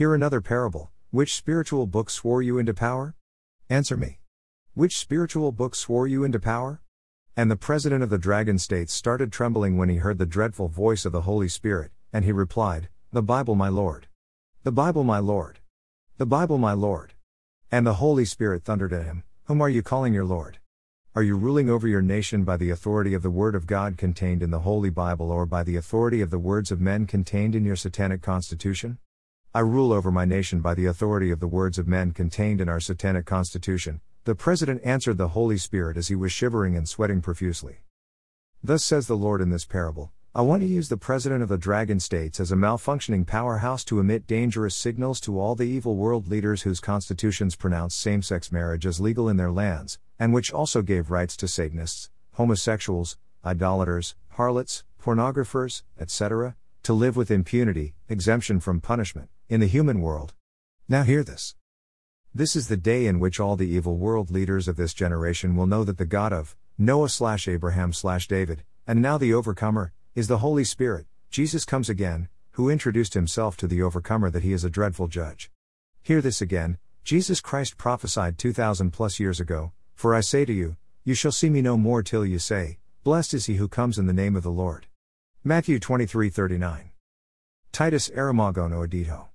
Hear another parable. Which spiritual book swore you into power? Answer me. Which spiritual book swore you into power? And the president of the Dragon States started trembling when he heard the dreadful voice of the Holy Spirit, and he replied, The Bible, my Lord. The Bible, my Lord. The Bible, my Lord. And the Holy Spirit thundered at him, Whom are you calling your Lord? Are you ruling over your nation by the authority of the Word of God contained in the Holy Bible or by the authority of the words of men contained in your satanic constitution? I rule over my nation by the authority of the words of men contained in our satanic constitution, the president answered the Holy Spirit as he was shivering and sweating profusely. Thus says the Lord in this parable I want to use the president of the Dragon States as a malfunctioning powerhouse to emit dangerous signals to all the evil world leaders whose constitutions pronounce same sex marriage as legal in their lands, and which also gave rights to Satanists, homosexuals, idolaters, harlots, pornographers, etc., to live with impunity, exemption from punishment, in the human world. Now hear this. This is the day in which all the evil world leaders of this generation will know that the God of Noah slash Abraham slash David, and now the overcomer, is the Holy Spirit, Jesus comes again, who introduced himself to the overcomer that he is a dreadful judge. Hear this again Jesus Christ prophesied 2000 plus years ago, For I say to you, you shall see me no more till you say, Blessed is he who comes in the name of the Lord. Matthew 23 39. Titus Aramagono Edito.